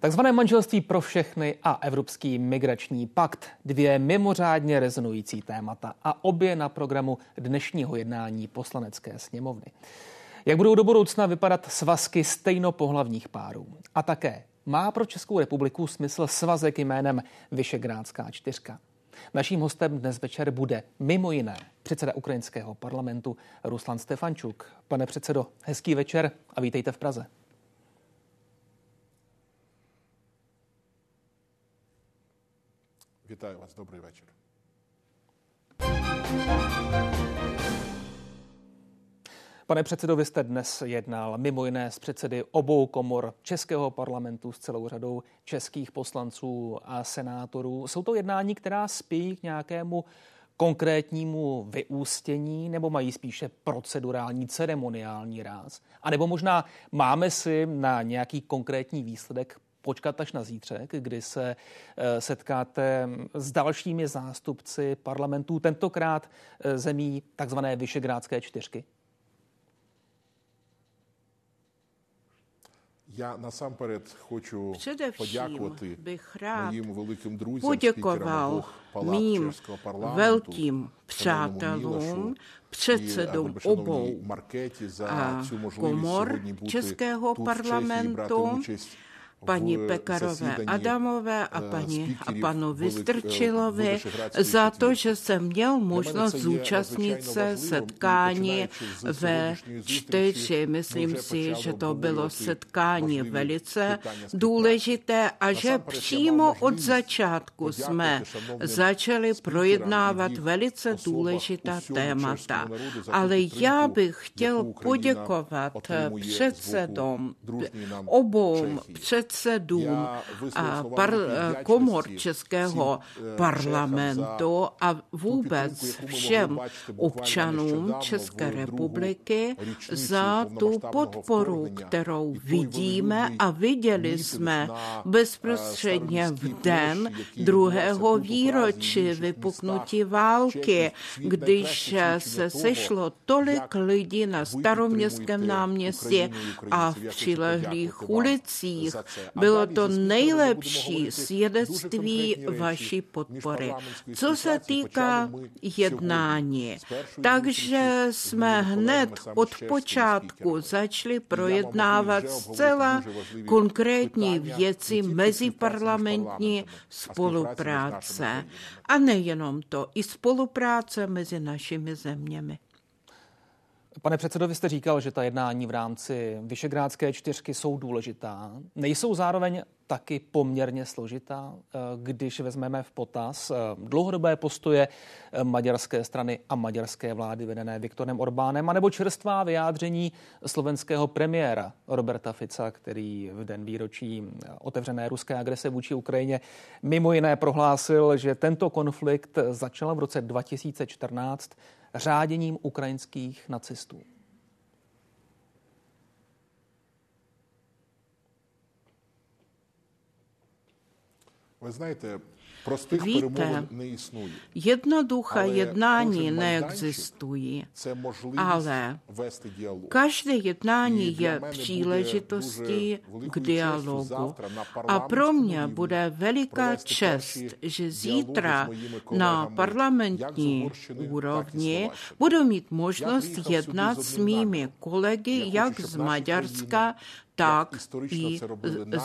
Takzvané manželství pro všechny a Evropský migrační pakt. Dvě mimořádně rezonující témata a obě na programu dnešního jednání poslanecké sněmovny. Jak budou do budoucna vypadat svazky stejnopohlavních párů? A také má pro Českou republiku smysl svazek jménem Vyšegrádská čtyřka? Naším hostem dnes večer bude mimo jiné předseda ukrajinského parlamentu Ruslan Stefančuk. Pane předsedo, hezký večer a vítejte v Praze. Вітаю вас, добрий вечір. Pane předsedo, vy jste dnes jednal mimo jiné s předsedy obou komor Českého parlamentu s celou řadou českých poslanců a senátorů. Jsou to jednání, která spí k nějakému konkrétnímu vyústění nebo mají spíše procedurální, ceremoniální ráz? A nebo možná máme si na nějaký konkrétní výsledek počkat až na zítřek, kdy se eh, setkáte s dalšími zástupci parlamentů, tentokrát eh, zemí takzvané Vyšegrádské čtyřky? Я насамперед хочу Především подякувати bych rád моїм великим друзям, poděkoval спікерам обох палат mým Českого парламенту, velkým шановному přátelům, Мілошу předsedům і Горбачановій obou Маркеті за а, цю можливість komor сьогодні бути Českého тут в Чехії, брати parlamentu, участь paní Pekarové Adamové a paní a panu Vystrčilovi za to, že jsem měl možnost zúčastnit se setkání ve čtyři. Myslím si, že to bylo setkání velice důležité a že přímo od začátku jsme začali projednávat velice důležitá témata. Ale já bych chtěl poděkovat předsedom, obou předsedům, předsedům par, komor Českého parlamentu a vůbec všem občanům České republiky za tu podporu, kterou vidíme a viděli jsme bezprostředně v den druhého výročí vypuknutí války, když se sešlo tolik lidí na staroměstském náměstí a v přilehlých ulicích bylo to nejlepší svědectví vaší podpory. Co se týká jednání, takže jsme hned od počátku začali projednávat zcela konkrétní věci meziparlamentní spolupráce. A nejenom to, i spolupráce mezi našimi zeměmi. Pane předsedo, vy jste říkal, že ta jednání v rámci Vyšegrádské čtyřky jsou důležitá. Nejsou zároveň taky poměrně složitá, eh, když vezmeme v potaz eh, dlouhodobé postoje eh, maďarské strany a maďarské vlády vedené Viktorem Orbánem, anebo čerstvá vyjádření slovenského premiéra Roberta Fica, který v den výročí otevřené ruské agrese vůči Ukrajině mimo jiné prohlásil, že tento konflikt začal v roce 2014 řáděním ukrajinských nacistů. Ви знаєте, простих Víte, jednoduché jednání neexistuje, ale každé jednání je příležitostí k dialogu. A pro mě bude veliká čest, že zítra na parlamentní úrovni budu mít možnost jednat s mými kolegy jak z Maďarska, tak i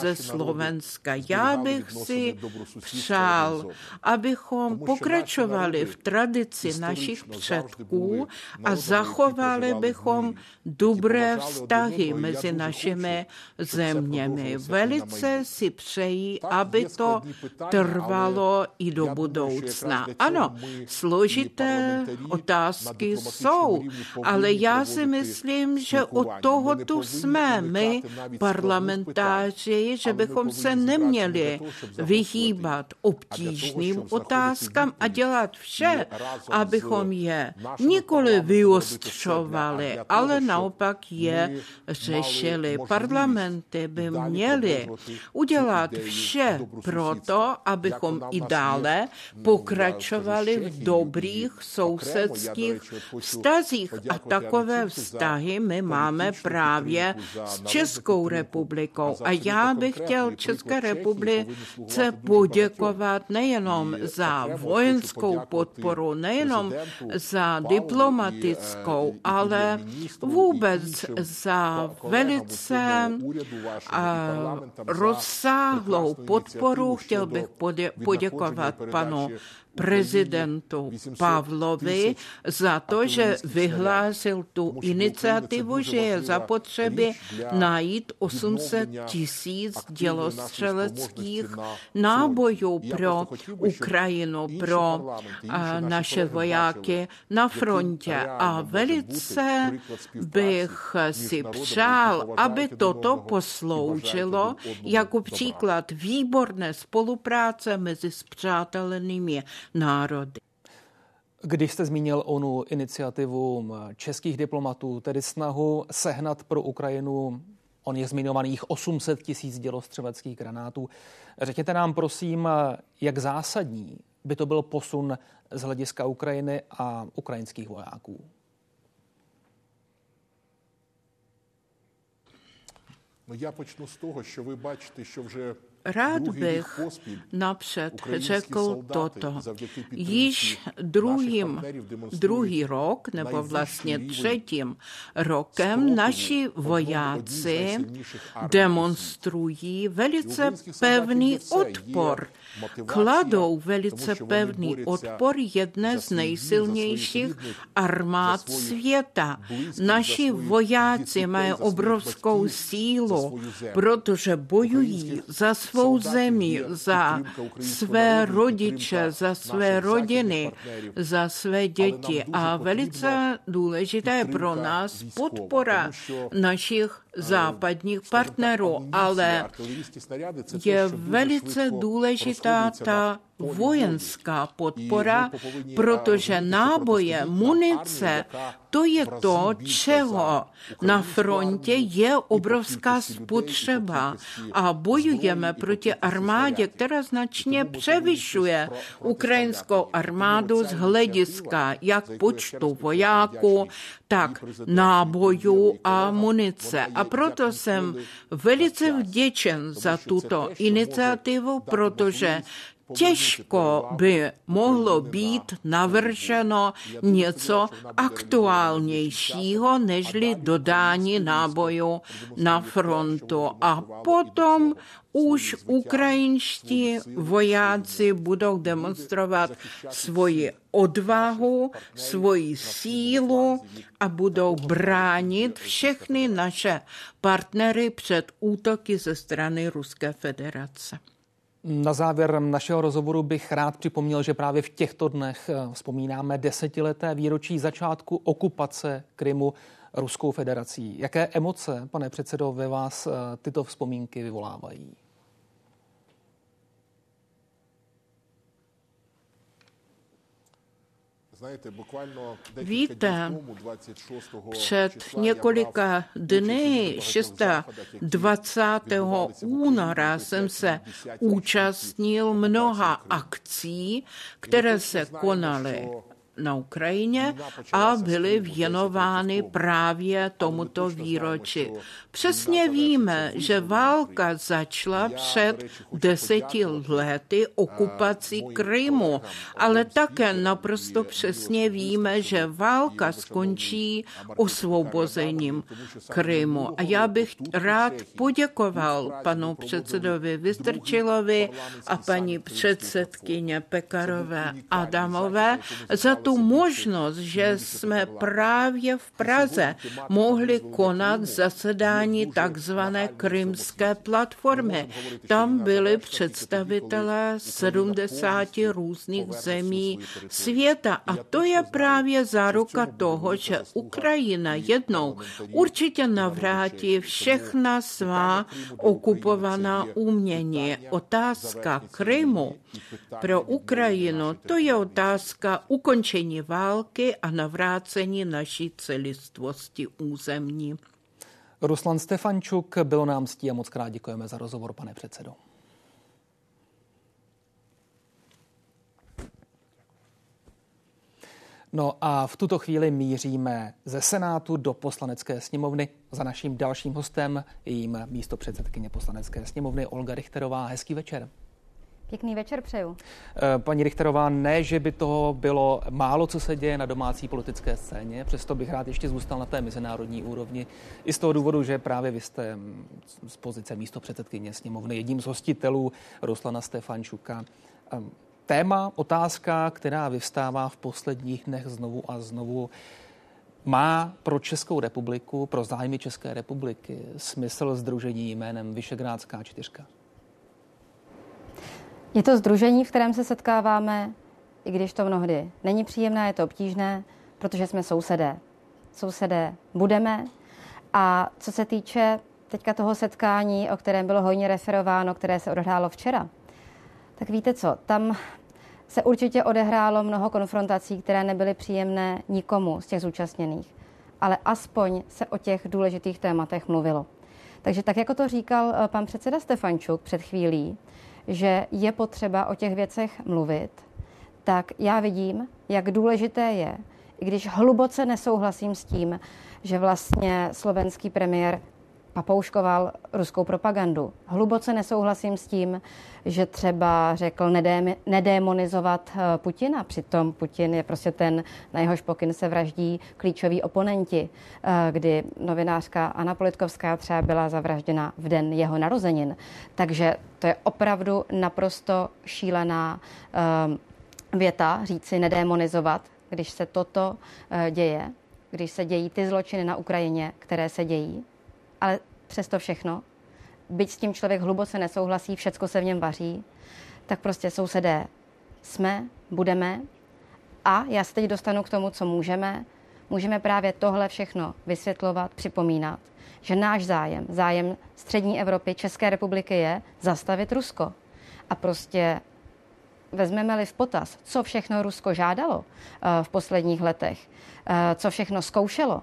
ze Slovenska. Já bych si přál, abychom pokračovali v tradici našich předků a zachovali bychom dobré vztahy mezi našimi zeměmi. Velice si přejí, aby to trvalo i do budoucna. Ano, složité otázky jsou, ale já si myslím, že od toho tu jsme. My parlamentáři, že bychom se neměli vyhýbat obtížným otázkám a dělat vše, abychom je nikoli vyostřovali, ale naopak je řešili. Parlamenty by měly udělat vše pro to, abychom i dále pokračovali v dobrých sousedských vztazích. A takové vztahy my máme právě s Českou Českou republikou. A já bych chtěl České republice poděkovat nejenom za vojenskou podporu, nejenom za diplomatickou, ale vůbec za velice rozsáhlou podporu. Chtěl bych poděkovat panu prezidentu Pavlovi za to, že vyhlásil tu iniciativu, že je zapotřebí najít 800 tisíc dělostřeleckých nábojů pro Ukrajinu, pro naše vojáky na frontě. A velice bych si přál, aby toto posloužilo jako příklad výborné spolupráce mezi spřátelenými národy. Když jste zmínil onu iniciativu českých diplomatů, tedy snahu sehnat pro Ukrajinu on je zmiňovaných 800 tisíc dělostřeleckých granátů. Řekněte nám prosím, jak zásadní by to byl posun z hlediska Ukrajiny a ukrajinských vojáků? No já počnu z toho, že vy бачите, že вже Rád bych napřed řekl toto. Již druhým, druhý rok, nebo vlastně třetím rokem, naši vojáci demonstrují velice pevný odpor. Kladou velice pevný odpor jedné z nejsilnějších armád světa. Naši vojáci mají obrovskou sílu, protože bojují za svou zemi, za své rodiče, za své rodiny, za své děti. A velice důležité pro nás podpora našich západních partnerů, ale je velice důležitá ta vojenská podpora, protože náboje, munice, to je to, čeho na frontě je obrovská spotřeba. a bojujeme proti armádě, která značně převyšuje ukrajinskou armádu z hlediska jak počtu vojáků, tak nábojů a munice. A proto jsem velice vděčen za tuto iniciativu, protože Těžko by mohlo být navrženo něco aktuálnějšího nežli dodání nábojů na frontu. A potom už ukrajinští vojáci budou demonstrovat svoji odvahu, svoji sílu a budou bránit všechny naše partnery před útoky ze strany Ruské federace. Na závěr našeho rozhovoru bych rád připomněl, že právě v těchto dnech eh, vzpomínáme desetileté výročí začátku okupace Krymu Ruskou federací. Jaké emoce, pane předsedo, ve vás eh, tyto vzpomínky vyvolávají? Víte, před několika dny, 26. února, jsem se účastnil mnoha akcí, které se konaly na Ukrajině a byly věnovány právě tomuto výroči. Přesně víme, že válka začala před deseti lety okupací Krymu, ale také naprosto přesně víme, že válka skončí osvobozením Krymu. A já bych rád poděkoval panu předsedovi Vystrčilovi a paní předsedkyně Pekarové Adamové za tu možnost, že jsme právě v Praze mohli konat zasedání takzvané krymské platformy. Tam byli představitelé 70 různých zemí světa a to je právě záruka toho, že Ukrajina jednou určitě navrátí všechna svá okupovaná umění. Otázka Krymu pro Ukrajinu to je otázka ukončení ukončení války a navrácení naší celistvosti územní. Ruslan Stefančuk, bylo nám stí a moc krát děkujeme za rozhovor, pane předsedo. No a v tuto chvíli míříme ze Senátu do poslanecké sněmovny. Za naším dalším hostem jím místo předsedkyně poslanecké sněmovny Olga Richterová. Hezký večer. Pěkný večer přeju. Eh, paní Richterová, ne, že by toho bylo málo, co se děje na domácí politické scéně, přesto bych rád ještě zůstal na té mezinárodní úrovni. I z toho důvodu, že právě vy jste mm, z pozice místo předsedkyně sněmovny jedním z hostitelů Ruslana Stefančuka. Ehm, téma, otázka, která vyvstává v posledních dnech znovu a znovu, má pro Českou republiku, pro zájmy České republiky smysl združení jménem Vyšegrádská čtyřka? Je to združení, v kterém se setkáváme, i když to mnohdy není příjemné, je to obtížné, protože jsme sousedé. Sousedé budeme. A co se týče teďka toho setkání, o kterém bylo hojně referováno, které se odehrálo včera, tak víte co, tam se určitě odehrálo mnoho konfrontací, které nebyly příjemné nikomu z těch zúčastněných. Ale aspoň se o těch důležitých tématech mluvilo. Takže tak, jako to říkal eh, pan předseda Stefančuk před chvílí, že je potřeba o těch věcech mluvit, tak já vidím, jak důležité je, i když hluboce nesouhlasím s tím, že vlastně slovenský premiér papouškoval ruskou propagandu. Hluboce nesouhlasím s tím, že třeba řekl nedé, nedémonizovat eh, Putina. Přitom Putin je prostě ten, na jehož pokyn se vraždí klíčoví oponenti, eh, kdy novinářka Anna Politkovská třeba byla zavražděna v den jeho narozenin. Takže to je opravdu naprosto šílená eh, věta říci nedémonizovat, když se toto děje, když se dějí ty zločiny na Ukrajině, které se dějí, ale přesto všechno, byť s tím člověk hluboce nesouhlasí, všecko se v něm vaří, tak prostě sousedé jsme, budeme a já se teď dostanu k tomu, co můžeme. Můžeme právě tohle všechno vysvětlovat, připomínat, že náš zájem, zájem střední Evropy, České republiky je zastavit Rusko. A prostě vezmeme-li v potaz, co všechno Rusko žádalo eh, v posledních letech, eh, co všechno zkoušelo,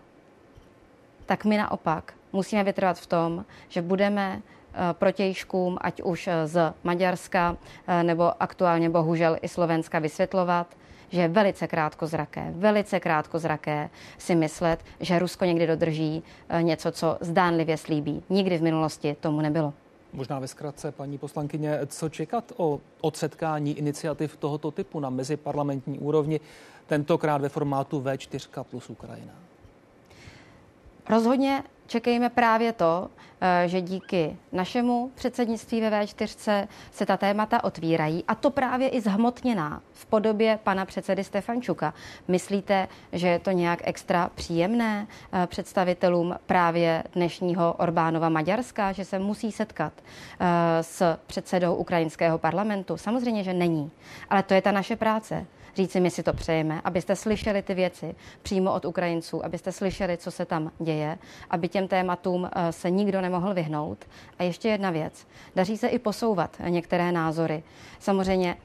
tak my naopak musíme vytrvat v tom, že budeme eh, protějškům, ať už eh, z Maďarska eh, nebo aktuálně bohužel i Slovenska vysvětlovat, že je velice krátkozraké, velice krátkozraké si myslet, že Rusko někdy dodrží něco, co zdánlivě slíbí. Nikdy v minulosti tomu nebylo. Možná ve zkratce, paní poslankyně, co čekat o odsetkání iniciativ tohoto typu na meziparlamentní úrovni, tentokrát ve formátu V4 plus Ukrajina? Rozhodně čekejme právě to, eh, že díky našemu předsednictví ve V4 se ta témata otvírají a to právě i zhmotněná v podobě pana předsedy Stefančuka. Myslíte, že je to nějak extra příjemné eh, představitelům právě dnešního Orbánova Maďarska, že se musí setkat eh, s předsedou ukrajinského parlamentu? Samozřejmě, že není, ale to je ta naše práce říci, my si to přejeme, abyste slyšeli ty věci přímo od Ukrajinců, abyste slyšeli, co se tam děje, aby těm tématům eh, se nikdo nemohl vyhnout. A ještě jedna věc. Daří se i posouvat některé názory. Samozřejmě,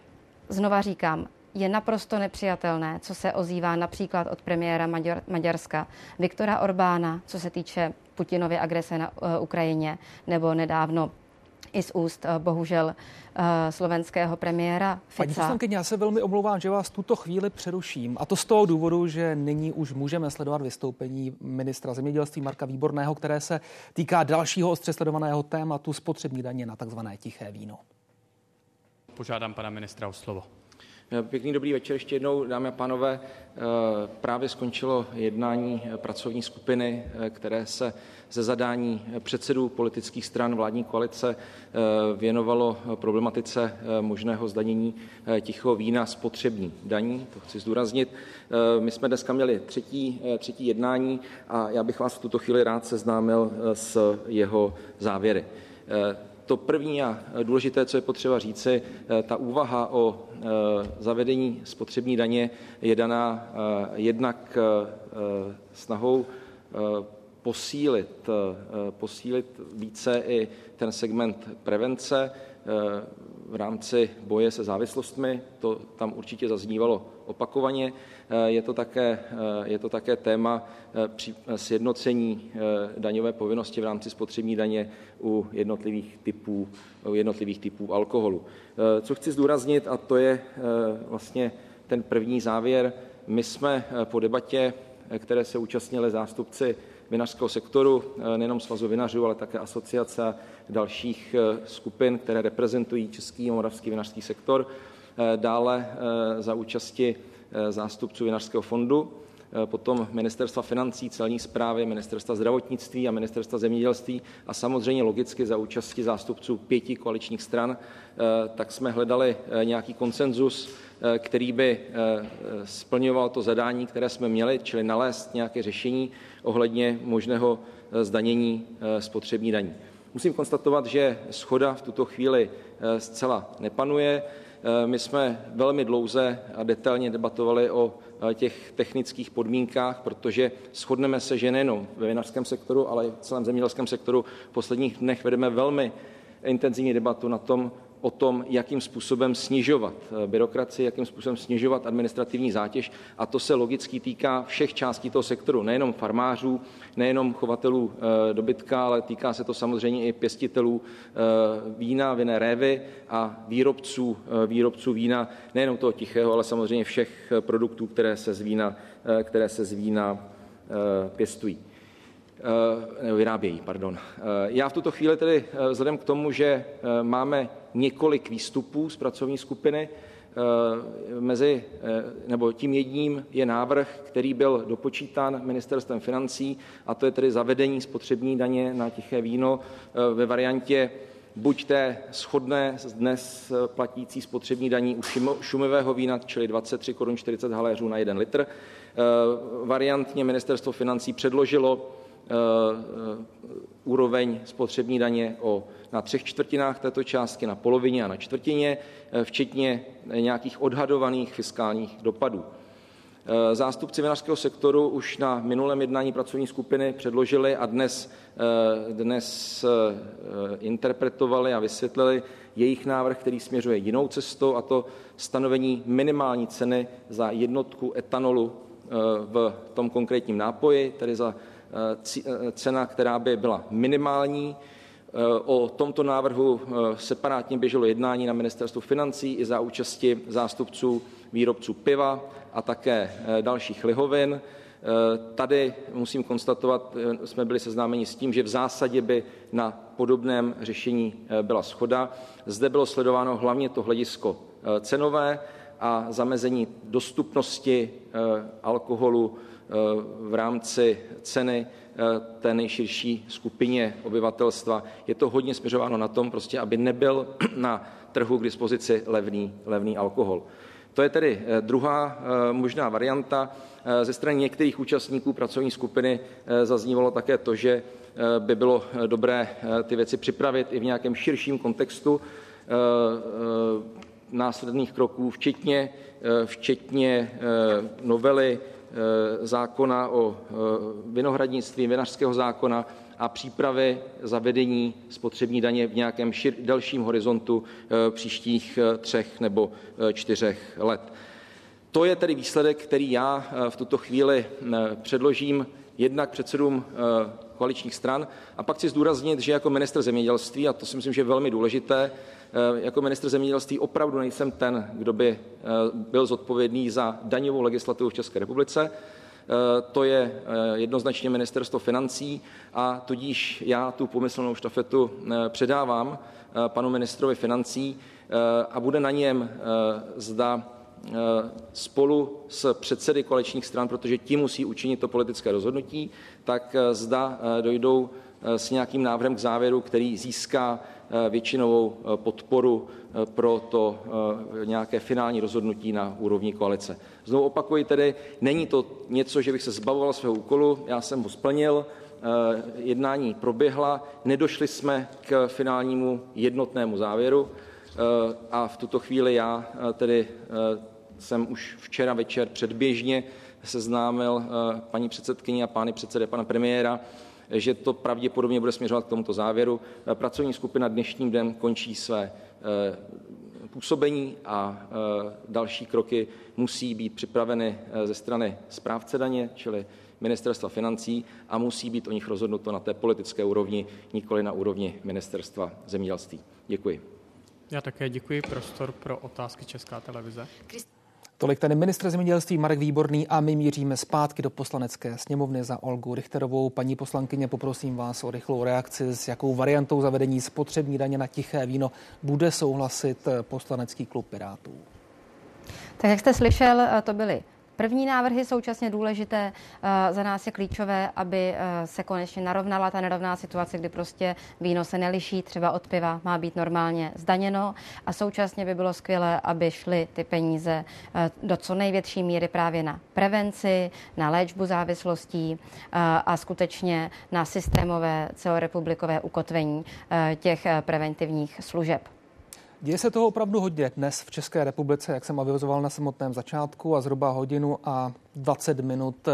znova říkám, je naprosto nepřijatelné, co se ozývá například od premiéra Maďar, Maďarska Viktora Orbána, co se týče Putinovy agrese na uh, Ukrajině, nebo nedávno i z úst eh, bohužel eh, slovenského premiéra Fica. Paní poslankyně, já se velmi omlouvám, že vás tuto chvíli přeruším. A to z toho důvodu, že nyní už můžeme sledovat vystoupení ministra zemědělství Marka Výborného, které se týká dalšího ostře sledovaného tématu spotřební daně na takzvané tiché víno. Požádám pana ministra o slovo. Pěkný dobrý večer ještě jednou, dámy a pánové. Eh, právě skončilo jednání pracovní skupiny, které se ze zadání předsedů politických stran vládní koalice eh, věnovalo problematice eh, možného zdanění eh, tichého vína spotřební daní. To chci zdůraznit. My jsme dneska měli třetí, třetí jednání a já bych vás v tuto chvíli rád seznámil s jeho závěry. To první a důležité, co je potřeba říci, ta úvaha o zavedení spotřební daně je daná jednak snahou posílit, eh, posílit více i ten segment prevence eh, v rámci boje se závislostmi. To tam určitě zaznívalo opakovaně. Eh, je to také, je to také téma sjednocení daňové povinnosti v rámci spotřební daně u jednotlivých typů, u jednotlivých typů alkoholu. Co chci zdůraznit, a to je vlastně ten první závěr, My jsme po debatě, které se účastnili zástupci vinařského sektoru, nejenom Svazu vinařů, ale také asociace dalších skupin, které reprezentují český a moravský vinařský sektor, dále za účasti zástupců Vinařského fondu, potom Ministerstva financí, celní zprávy, Ministerstva zdravotnictví a Ministerstva zemědělství a samozřejmě logicky za účasti zástupců pěti koaličních stran, tak jsme hledali nějaký konsenzus, který by splňoval to zadání, které jsme měli, čili nalézt nějaké řešení ohledně možného zdanění spotřební daní. Musím konstatovat, že schoda v tuto chvíli zcela nepanuje. My jsme velmi dlouze a detailně debatovali o těch technických podmínkách, protože shodneme se, že nejenom ve vinařském sektoru, ale i v celém zemědělském sektoru v posledních dnech vedeme velmi intenzivní debatu na tom, o tom, jakým způsobem snižovat eh, byrokracii, jakým způsobem snižovat administrativní zátěž. A to se logicky týká všech částí toho sektoru, nejenom farmářů, nejenom chovatelů eh, dobytka, ale týká se to samozřejmě i pěstitelů eh, vína, vinné révy a výrobců, výrobců vína, nejenom toho tichého, ale samozřejmě všech produktů, které se z vína, které se z vína pěstují nebo vyrábějí, pardon. Já v tuto chvíli tedy vzhledem k tomu, že máme několik výstupů z pracovní skupiny. Eh, mezi, eh, nebo tím jedním je návrh, který byl dopočítán ministerstvem financí, a to je tedy zavedení spotřební daně na tiché víno eh, ve variantě buď té schodné dnes platící spotřební daní u šumivého vína, čili 23 korun 40 haléřů na 1 litr. Variantně ministerstvo financí předložilo úroveň spotřební daně o na třech čtvrtinách této částky, na polovině a na čtvrtině, eh, včetně nějakých odhadovaných fiskálních dopadů. Eh, zástupci vinařského sektoru už na minulém jednání pracovní skupiny předložili a dnes, eh, dnes interpretovali a vysvětlili jejich návrh, který směřuje jinou cestou, a to stanovení minimální ceny za jednotku etanolu v tom konkrétním nápoji, tedy za cena, která by byla minimální Eh, o tomto návrhu eh, separátně běželo jednání na ministerstvu financí i za účasti zástupců výrobců piva a také eh, dalších lihovin. Tady musím konstatovat, jsme byli seznámeni s tím, že v zásadě by na podobném řešení byla schoda. Zde bylo sledováno hlavně to hledisko cenové a zamezení dostupnosti alkoholu v rámci ceny Eh, té nejširší skupině obyvatelstva. Je to hodně směřováno na tom, prostě, aby nebyl na trhu k dispozici levný, levný alkohol. To je tedy eh, druhá eh, možná varianta. Ze strany některých účastníků pracovní skupiny zaznívalo také to, že by bylo dobré ty věci připravit i v nějakém širším kontextu následných kroků, včetně, včetně novely zákona o eh, vinohradnictví, vinařského zákona a přípravy zavedení spotřební daně v nějakém šir, delším horizontu eh, příštích třech nebo čtyřech let. To je tedy výsledek, který já v tuto chvíli předložím jednak předsedům koaličních stran. A pak chci zdůraznit, že jako minister zemědělství, a to si myslím, že je velmi důležité, Eh, jako ministr zemědělství opravdu nejsem ten, kdo by eh, byl zodpovědný za daňovou legislativu v České republice. Eh, to je jednoznačně ministerstvo financí a tudíž já tu pomyslnou štafetu předávám panu ministrovi financí a bude na něm, zda spolu s předsedy koaličních stran, protože ti musí učinit to politické rozhodnutí, tak zda dojdou s nějakým návrhem k závěru, který získá Eh, většinovou eh, podporu eh, pro to nějaké finální rozhodnutí na úrovni koalice. Znovu opakuji tedy, není to něco, že bych se zbavoval svého úkolu, já jsem ho splnil, jednání proběhla, nedošli jsme k finálnímu jednotnému závěru a v tuto chvíli já tedy jsem už včera večer předběžně seznámil paní předsedkyni a pány předsedy pana premiéra že to pravděpodobně bude směřovat k tomuto závěru. Pracovní skupina dnešním dnem končí své eh, působení a eh, další kroky musí být připraveny eh, ze strany správce daně, čili ministerstva financí a musí být o nich rozhodnuto na té politické úrovni, nikoli na úrovni ministerstva zemědělství. Děkuji. Já také děkuji. Prostor pro otázky Česká televize. Tolik tady ministr zemědělství Marek Výborný a my míříme zpátky do poslanecké sněmovny za Olgu Richterovou. Paní poslankyně, poprosím vás o rychlou reakci, s jakou variantou zavedení spotřební daně na tiché víno bude souhlasit poslanecký klub Pirátů. Tak jak jste slyšel, to byly První návrhy současně důležité. Eh, za nás je klíčové, aby eh, se konečně narovnala ta nerovná situace, kdy prostě víno se neliší třeba od piva, má být normálně zdaněno a současně by bylo skvělé, aby šly ty peníze eh, do co největší míry právě na prevenci, na léčbu závislostí a skutečně na systémové celorepublikové ukotvení těch preventivních služeb. Děje se toho opravdu hodně dnes v České republice, jak jsem avizoval na samotném začátku a zhruba hodinu a 20 minut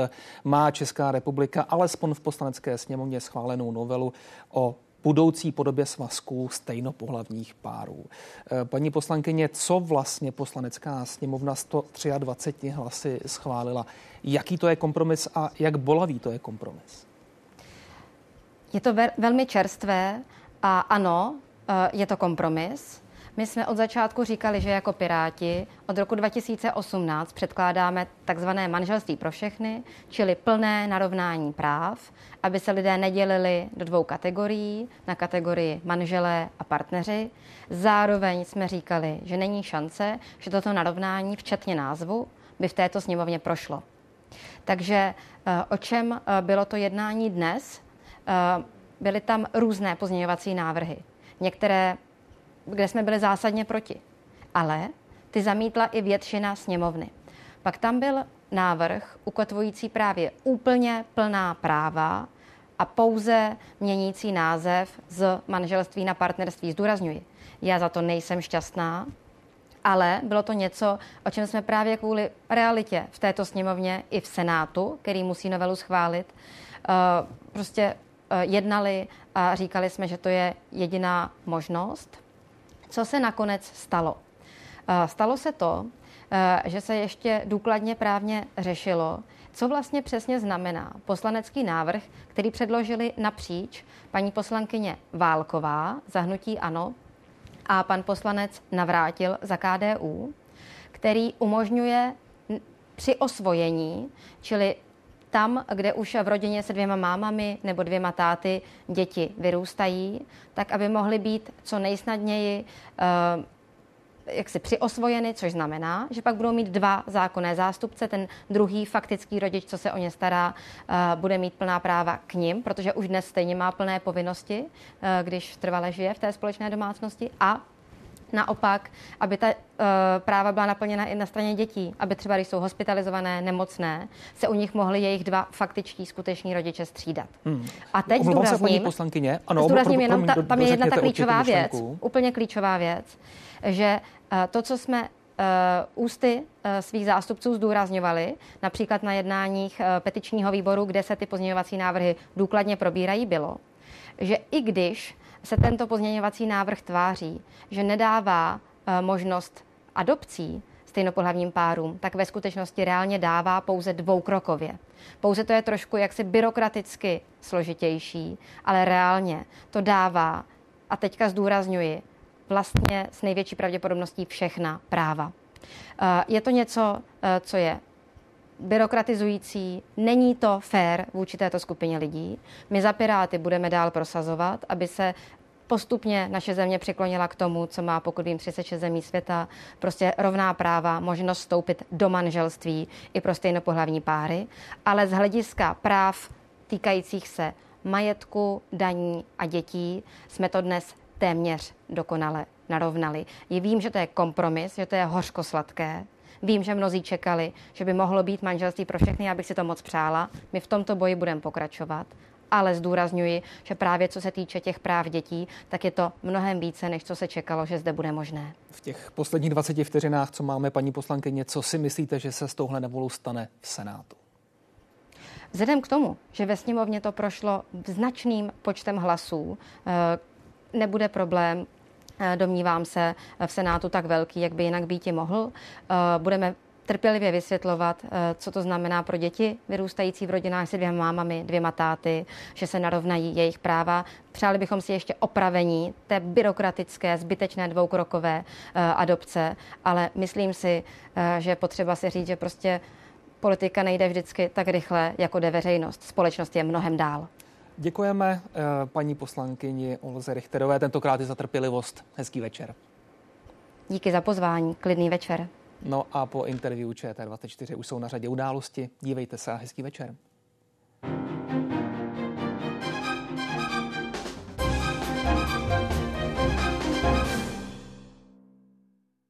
má Česká republika alespoň v poslanecké sněmovně schválenou novelu o budoucí podobě svazků stejnopohlavních párů. Eh, paní poslankyně, co vlastně poslanecká sněmovna 123 hlasy schválila? Jaký to je kompromis a jak bolavý to je kompromis? Je to ve- velmi čerstvé a ano, eh, je to kompromis. My jsme od začátku říkali, že jako Piráti od roku 2018 předkládáme takzvané manželství pro všechny, čili plné narovnání práv, aby se lidé nedělili do dvou kategorií, na kategorii manželé a partneři. Zároveň jsme říkali, že není šance, že toto narovnání, včetně názvu, by v této sněmovně prošlo. Takže eh, o čem eh, bylo to jednání dnes? Eh, byly tam různé pozměňovací návrhy. Některé kde jsme byli zásadně proti. Ale ty zamítla i většina sněmovny. Pak tam byl návrh ukotvující právě úplně plná práva a pouze měnící název z manželství na partnerství. Zdůrazňuji, já za to nejsem šťastná, ale bylo to něco, o čem jsme právě kvůli realitě v této sněmovně i v Senátu, který musí novelu schválit, eh, prostě eh, jednali a říkali jsme, že to je jediná možnost. Co se nakonec stalo? Eh, stalo se to, eh, že se ještě důkladně právně řešilo, co vlastně přesně znamená poslanecký návrh, který předložili napříč paní poslankyně Válková za hnutí Ano a pan poslanec Navrátil za KDU, který umožňuje při osvojení, čili tam, kde už v rodině se dvěma mámami nebo dvěma táty děti vyrůstají, tak aby mohly být co nejsnadněji uh, jak si přiosvojeny, což znamená, že pak budou mít dva zákonné zástupce. Ten druhý faktický rodič, co se o ně stará, uh, bude mít plná práva k ním, protože už dnes stejně má plné povinnosti, uh, když trvale žije v té společné domácnosti. A naopak, aby ta uh, práva byla naplněna i na straně dětí, aby třeba, když jsou hospitalizované, nemocné, se u nich mohli jejich dva faktičtí skuteční rodiče střídat. Hmm. A teď Omlouvám zdůrazním, se, paní poslankyně. Ano, zdůrazním pro, jenom, ta, tam je jedna ta klíčová věc, úplně klíčová věc, že uh, to, co jsme uh, ústy uh, svých zástupců zdůrazňovali, například na jednáních uh, petičního výboru, kde se ty pozměňovací návrhy důkladně probírají, bylo, že i když se tento pozměňovací návrh tváří, že nedává eh, možnost adopcí stejnopohlavním párům, tak ve skutečnosti reálně dává pouze dvoukrokově. Pouze to je trošku jaksi byrokraticky složitější, ale reálně to dává, a teďka zdůrazňuji, vlastně s největší pravděpodobností všechna práva. Eh, je to něco, eh, co je byrokratizující, není to fér vůči této skupině lidí. My za Piráty budeme dál prosazovat, aby se postupně naše země přiklonila k tomu, co má, pokud vím, 36 zemí světa, prostě rovná práva, možnost vstoupit do manželství i pro stejnopohlavní páry, ale z hlediska práv týkajících se majetku, daní a dětí jsme to dnes téměř dokonale narovnali. Je vím, že to je kompromis, že to je hořko-sladké, Vím, že mnozí čekali, že by mohlo být manželství pro všechny, abych si to moc přála. My v tomto boji budeme pokračovat ale zdůrazňuji, že právě co se týče těch práv dětí, tak je to mnohem více, než co se čekalo, že zde bude možné. V těch posledních 20 vteřinách, co máme, paní poslankyně, co si myslíte, že se s touhle nevolou stane v Senátu? Vzhledem k tomu, že ve sněmovně to prošlo značným počtem hlasů, eh, nebude problém domnívám se, v Senátu tak velký, jak by jinak být mohl. Eh, budeme trpělivě vysvětlovat, eh, co to znamená pro děti vyrůstající v rodinách se dvěma mámami, dvěma táty, že se narovnají jejich práva. Přáli bychom si ještě opravení té byrokratické, zbytečné dvoukrokové eh, adopce, ale myslím si, eh, že potřeba si říct, že prostě politika nejde vždycky tak rychle, jako jde veřejnost. Společnost je mnohem dál. Děkujeme paní poslankyni Olze Richterové, tentokrát i za trpělivost. Hezký večer. Díky za pozvání. Klidný večer. No a po interview ČT24 už jsou na řadě události. Dívejte se a hezký večer.